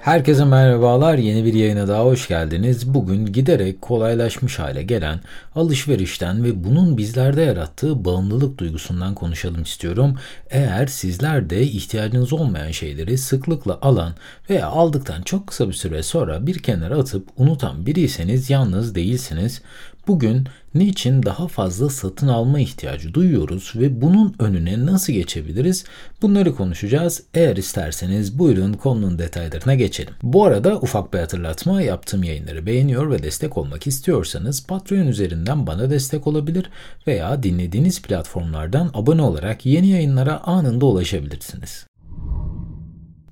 Herkese merhabalar. Yeni bir yayına daha hoş geldiniz. Bugün giderek kolaylaşmış hale gelen alışverişten ve bunun bizlerde yarattığı bağımlılık duygusundan konuşalım istiyorum. Eğer sizler de ihtiyacınız olmayan şeyleri sıklıkla alan veya aldıktan çok kısa bir süre sonra bir kenara atıp unutan biriyseniz yalnız değilsiniz. Bugün niçin daha fazla satın alma ihtiyacı duyuyoruz ve bunun önüne nasıl geçebiliriz? Bunları konuşacağız. Eğer isterseniz buyurun konunun detaylarına geçelim. Bu arada ufak bir hatırlatma yaptığım yayınları beğeniyor ve destek olmak istiyorsanız Patreon üzerinden bana destek olabilir veya dinlediğiniz platformlardan abone olarak yeni yayınlara anında ulaşabilirsiniz.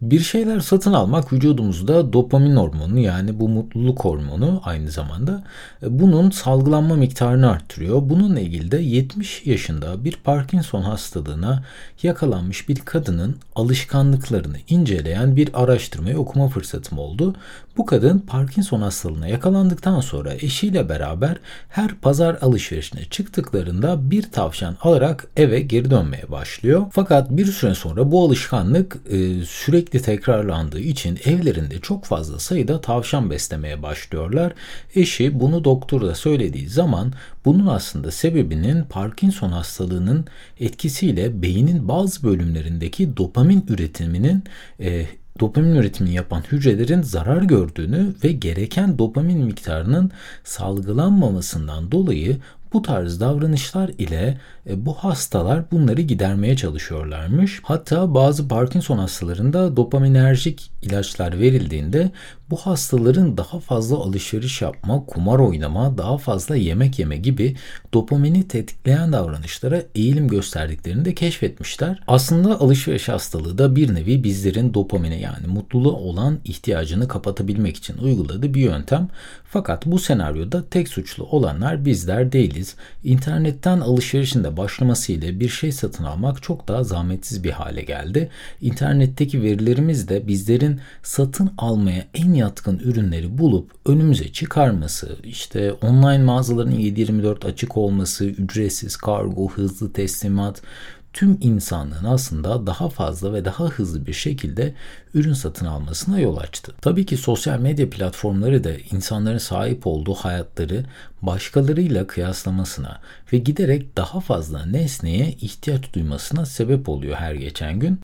Bir şeyler satın almak vücudumuzda dopamin hormonu yani bu mutluluk hormonu aynı zamanda e, bunun salgılanma miktarını arttırıyor. Bununla ilgili de 70 yaşında bir Parkinson hastalığına yakalanmış bir kadının alışkanlıklarını inceleyen bir araştırmayı okuma fırsatım oldu. Bu kadın Parkinson hastalığına yakalandıktan sonra eşiyle beraber her pazar alışverişine çıktıklarında bir tavşan alarak eve geri dönmeye başlıyor. Fakat bir süre sonra bu alışkanlık e, sürekli tekrarlandığı için evlerinde çok fazla sayıda tavşan beslemeye başlıyorlar. Eşi bunu doktora söylediği zaman bunun aslında sebebinin Parkinson hastalığının etkisiyle beynin bazı bölümlerindeki dopamin üretiminin e, dopamin üretimini yapan hücrelerin zarar gördüğünü ve gereken dopamin miktarının salgılanmamasından dolayı bu tarz davranışlar ile e, bu hastalar bunları gidermeye çalışıyorlarmış. Hatta bazı Parkinson hastalarında dopaminerjik ilaçlar verildiğinde bu hastaların daha fazla alışveriş yapma, kumar oynama, daha fazla yemek yeme gibi dopamini tetikleyen davranışlara eğilim gösterdiklerini de keşfetmişler. Aslında alışveriş hastalığı da bir nevi bizlerin dopamine yani mutluluğa olan ihtiyacını kapatabilmek için uyguladığı bir yöntem. Fakat bu senaryoda tek suçlu olanlar bizler değiliz. İnternetten alışverişin de başlamasıyla bir şey satın almak çok daha zahmetsiz bir hale geldi. İnternetteki verilerimiz de bizlerin satın almaya en yatkın ürünleri bulup önümüze çıkarması, işte online mağazaların 7-24 açık olması, ücretsiz kargo, hızlı teslimat, tüm insanlığın aslında daha fazla ve daha hızlı bir şekilde ürün satın almasına yol açtı. Tabii ki sosyal medya platformları da insanların sahip olduğu hayatları başkalarıyla kıyaslamasına ve giderek daha fazla nesneye ihtiyaç duymasına sebep oluyor her geçen gün.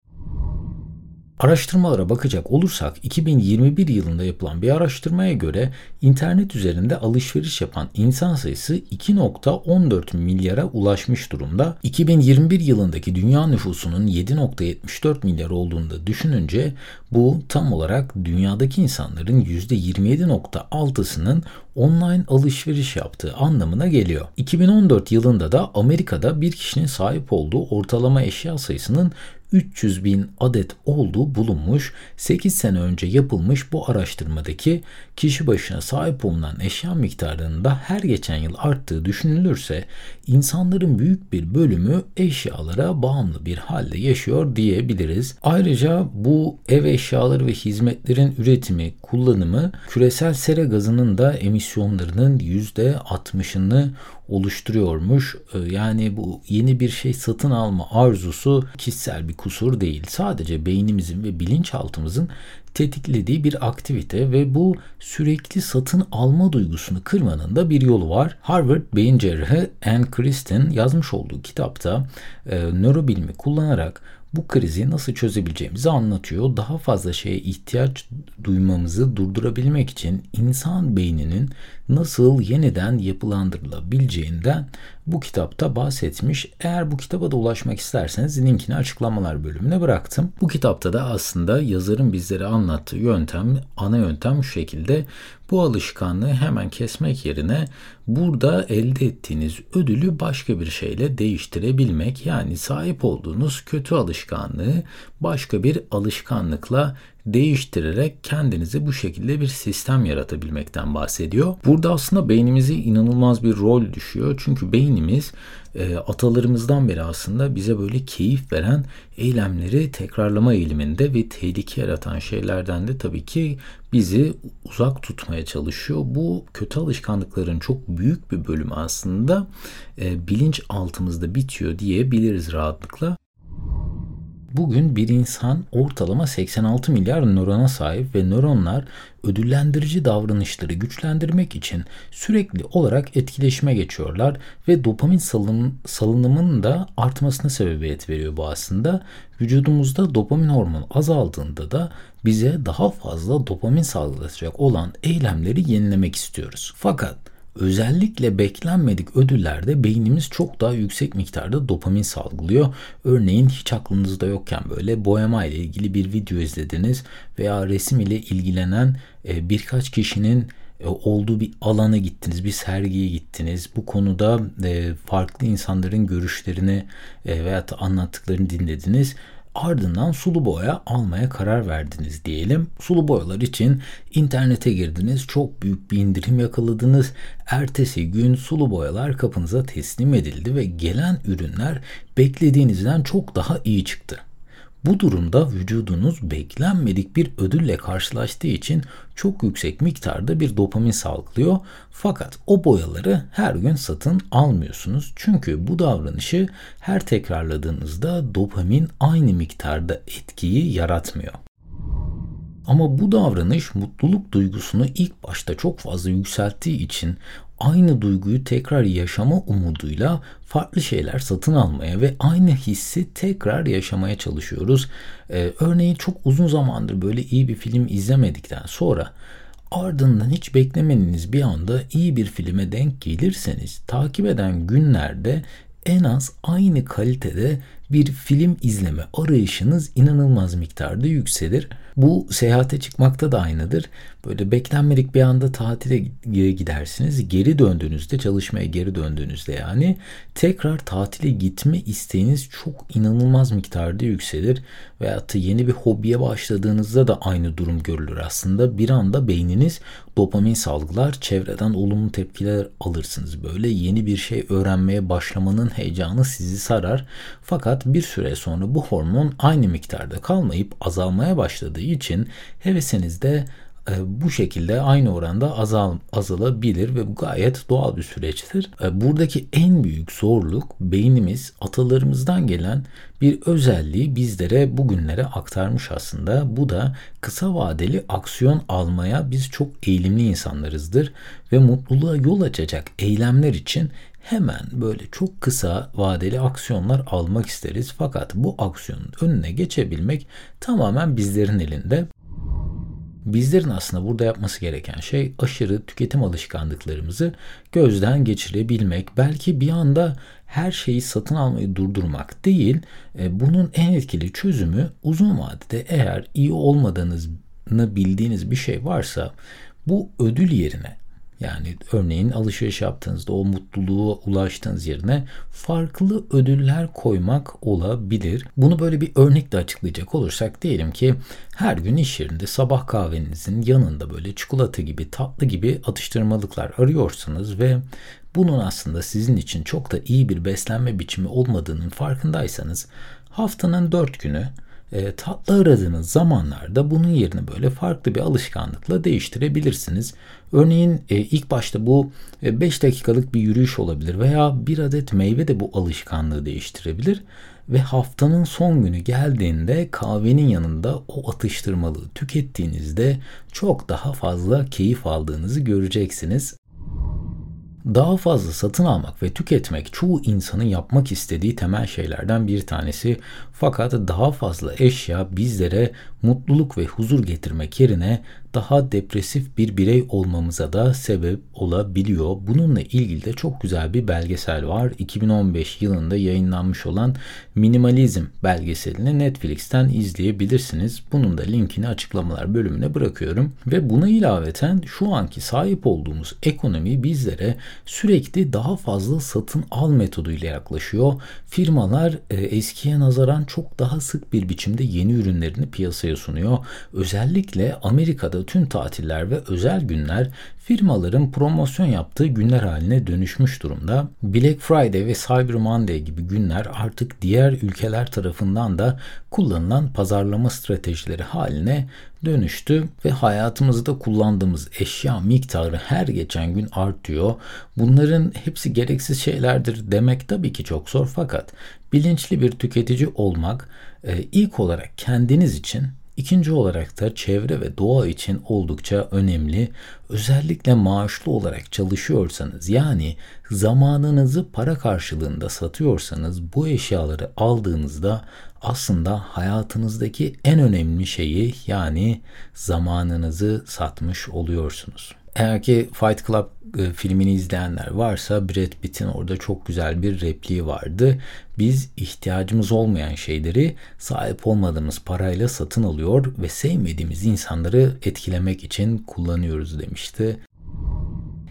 Araştırmalara bakacak olursak 2021 yılında yapılan bir araştırmaya göre internet üzerinde alışveriş yapan insan sayısı 2.14 milyara ulaşmış durumda. 2021 yılındaki dünya nüfusunun 7.74 milyar olduğunu da düşününce bu tam olarak dünyadaki insanların %27.6'sının online alışveriş yaptığı anlamına geliyor. 2014 yılında da Amerika'da bir kişinin sahip olduğu ortalama eşya sayısının 300 bin adet olduğu bulunmuş. 8 sene önce yapılmış bu araştırmadaki kişi başına sahip olunan eşya miktarının da her geçen yıl arttığı düşünülürse insanların büyük bir bölümü eşyalara bağımlı bir halde yaşıyor diyebiliriz. Ayrıca bu ev eşyaları ve hizmetlerin üretimi, kullanımı küresel sera gazının da emisyonlarının %60'ını oluşturuyormuş. Ee, yani bu yeni bir şey satın alma arzusu kişisel bir kusur değil. Sadece beynimizin ve bilinçaltımızın tetiklediği bir aktivite ve bu sürekli satın alma duygusunu kırmanın da bir yolu var. Harvard beyin cerrahı Ann Kristen yazmış olduğu kitapta e, nörobilimi kullanarak bu krizi nasıl çözebileceğimizi anlatıyor. Daha fazla şeye ihtiyaç duymamızı durdurabilmek için insan beyninin nasıl yeniden yapılandırılabileceğinden bu kitapta bahsetmiş. Eğer bu kitaba da ulaşmak isterseniz linkini açıklamalar bölümüne bıraktım. Bu kitapta da aslında yazarın bizlere anlattığı yöntem, ana yöntem şu şekilde. Bu alışkanlığı hemen kesmek yerine burada elde ettiğiniz ödülü başka bir şeyle değiştirebilmek yani sahip olduğunuz kötü alışkanlığı başka bir alışkanlıkla değiştirerek kendinize bu şekilde bir sistem yaratabilmekten bahsediyor. Burada aslında beynimize inanılmaz bir rol düşüyor. Çünkü beynimiz e, atalarımızdan beri aslında bize böyle keyif veren eylemleri tekrarlama eğiliminde ve tehlike yaratan şeylerden de tabii ki bizi uzak tutmaya çalışıyor. Bu kötü alışkanlıkların çok büyük bir bölümü aslında e, bilinç altımızda bitiyor diyebiliriz rahatlıkla. Bugün bir insan ortalama 86 milyar nörona sahip ve nöronlar ödüllendirici davranışları güçlendirmek için sürekli olarak etkileşime geçiyorlar ve dopamin salın, salınımının da artmasına sebebiyet veriyor bu aslında. Vücudumuzda dopamin hormonu azaldığında da bize daha fazla dopamin salgılatacak olan eylemleri yenilemek istiyoruz. Fakat Özellikle beklenmedik ödüllerde beynimiz çok daha yüksek miktarda dopamin salgılıyor. Örneğin hiç aklınızda yokken böyle boyama ile ilgili bir video izlediniz veya resim ile ilgilenen e, birkaç kişinin e, olduğu bir alana gittiniz, bir sergiye gittiniz. Bu konuda e, farklı insanların görüşlerini veya anlattıklarını dinlediniz Ardından sulu boya almaya karar verdiniz diyelim. Sulu boyalar için internete girdiniz, çok büyük bir indirim yakaladınız. Ertesi gün sulu boyalar kapınıza teslim edildi ve gelen ürünler beklediğinizden çok daha iyi çıktı. Bu durumda vücudunuz beklenmedik bir ödülle karşılaştığı için çok yüksek miktarda bir dopamin salgılıyor. Fakat o boyaları her gün satın almıyorsunuz. Çünkü bu davranışı her tekrarladığınızda dopamin aynı miktarda etkiyi yaratmıyor. Ama bu davranış mutluluk duygusunu ilk başta çok fazla yükselttiği için aynı duyguyu tekrar yaşama umuduyla farklı şeyler satın almaya ve aynı hissi tekrar yaşamaya çalışıyoruz. Ee, örneğin çok uzun zamandır böyle iyi bir film izlemedikten sonra ardından hiç beklemediğiniz bir anda iyi bir filme denk gelirseniz takip eden günlerde en az aynı kalitede bir film izleme arayışınız inanılmaz miktarda yükselir. Bu seyahate çıkmakta da aynıdır. Böyle beklenmedik bir anda tatile gidersiniz. Geri döndüğünüzde, çalışmaya geri döndüğünüzde yani tekrar tatile gitme isteğiniz çok inanılmaz miktarda yükselir. Veyahut da yeni bir hobiye başladığınızda da aynı durum görülür aslında. Bir anda beyniniz dopamin salgılar, çevreden olumlu tepkiler alırsınız. Böyle yeni bir şey öğrenmeye başlamanın heyecanı sizi sarar. Fakat bir süre sonra bu hormon aynı miktarda kalmayıp azalmaya başladığı için hevesiniz de e, bu şekilde aynı oranda azal, azalabilir ve bu gayet doğal bir süreçtir. E, buradaki en büyük zorluk beynimiz atalarımızdan gelen bir özelliği bizlere bugünlere aktarmış aslında. Bu da kısa vadeli aksiyon almaya biz çok eğilimli insanlarızdır ve mutluluğa yol açacak eylemler için hemen böyle çok kısa vadeli aksiyonlar almak isteriz. Fakat bu aksiyonun önüne geçebilmek tamamen bizlerin elinde. Bizlerin aslında burada yapması gereken şey aşırı tüketim alışkanlıklarımızı gözden geçirebilmek. Belki bir anda her şeyi satın almayı durdurmak değil. E, bunun en etkili çözümü uzun vadede eğer iyi olmadığınızı bildiğiniz bir şey varsa bu ödül yerine yani örneğin alışveriş yaptığınızda o mutluluğa ulaştığınız yerine farklı ödüller koymak olabilir. Bunu böyle bir örnekle açıklayacak olursak diyelim ki her gün iş yerinde sabah kahvenizin yanında böyle çikolata gibi tatlı gibi atıştırmalıklar arıyorsanız ve bunun aslında sizin için çok da iyi bir beslenme biçimi olmadığının farkındaysanız haftanın dört günü e, tatlı aradığınız zamanlarda bunun yerini böyle farklı bir alışkanlıkla değiştirebilirsiniz. Örneğin e, ilk başta bu 5 e, dakikalık bir yürüyüş olabilir veya bir adet meyve de bu alışkanlığı değiştirebilir ve haftanın son günü geldiğinde kahvenin yanında o atıştırmalığı tükettiğinizde çok daha fazla keyif aldığınızı göreceksiniz. Daha fazla satın almak ve tüketmek çoğu insanın yapmak istediği temel şeylerden bir tanesi. Fakat daha fazla eşya bizlere mutluluk ve huzur getirmek yerine daha depresif bir birey olmamıza da sebep olabiliyor. Bununla ilgili de çok güzel bir belgesel var. 2015 yılında yayınlanmış olan Minimalizm belgeselini Netflix'ten izleyebilirsiniz. Bunun da linkini açıklamalar bölümüne bırakıyorum. Ve buna ilaveten şu anki sahip olduğumuz ekonomi bizlere sürekli daha fazla satın al metoduyla yaklaşıyor. Firmalar e, eskiye nazaran çok daha sık bir biçimde yeni ürünlerini piyasaya sunuyor. Özellikle Amerika'da tüm tatiller ve özel günler firmaların promosyon yaptığı günler haline dönüşmüş durumda. Black Friday ve Cyber Monday gibi günler artık diğer ülkeler tarafından da kullanılan pazarlama stratejileri haline dönüştü ve hayatımızda kullandığımız eşya miktarı her geçen gün artıyor. Bunların hepsi gereksiz şeylerdir demek tabii ki çok zor fakat bilinçli bir tüketici olmak e, ilk olarak kendiniz için İkinci olarak da çevre ve doğa için oldukça önemli. Özellikle maaşlı olarak çalışıyorsanız yani zamanınızı para karşılığında satıyorsanız bu eşyaları aldığınızda aslında hayatınızdaki en önemli şeyi yani zamanınızı satmış oluyorsunuz. Eğer ki Fight Club e, filmini izleyenler varsa Brad Pitt'in orada çok güzel bir repliği vardı. Biz ihtiyacımız olmayan şeyleri sahip olmadığımız parayla satın alıyor ve sevmediğimiz insanları etkilemek için kullanıyoruz demişti.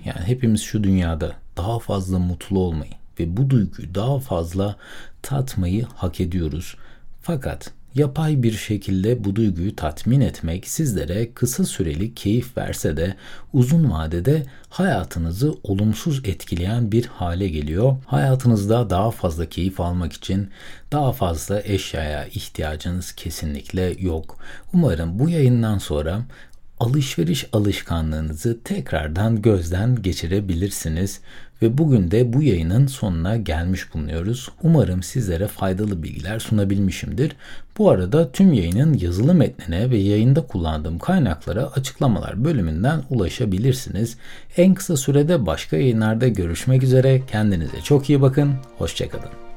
Yani hepimiz şu dünyada daha fazla mutlu olmayı ve bu duyguyu daha fazla tatmayı hak ediyoruz. Fakat Yapay bir şekilde bu duyguyu tatmin etmek sizlere kısa süreli keyif verse de uzun vadede hayatınızı olumsuz etkileyen bir hale geliyor. Hayatınızda daha fazla keyif almak için daha fazla eşyaya ihtiyacınız kesinlikle yok. Umarım bu yayından sonra alışveriş alışkanlığınızı tekrardan gözden geçirebilirsiniz ve bugün de bu yayının sonuna gelmiş bulunuyoruz. Umarım sizlere faydalı bilgiler sunabilmişimdir. Bu arada tüm yayının yazılı metnine ve yayında kullandığım kaynaklara açıklamalar bölümünden ulaşabilirsiniz. En kısa sürede başka yayınlarda görüşmek üzere. Kendinize çok iyi bakın. Hoşçakalın.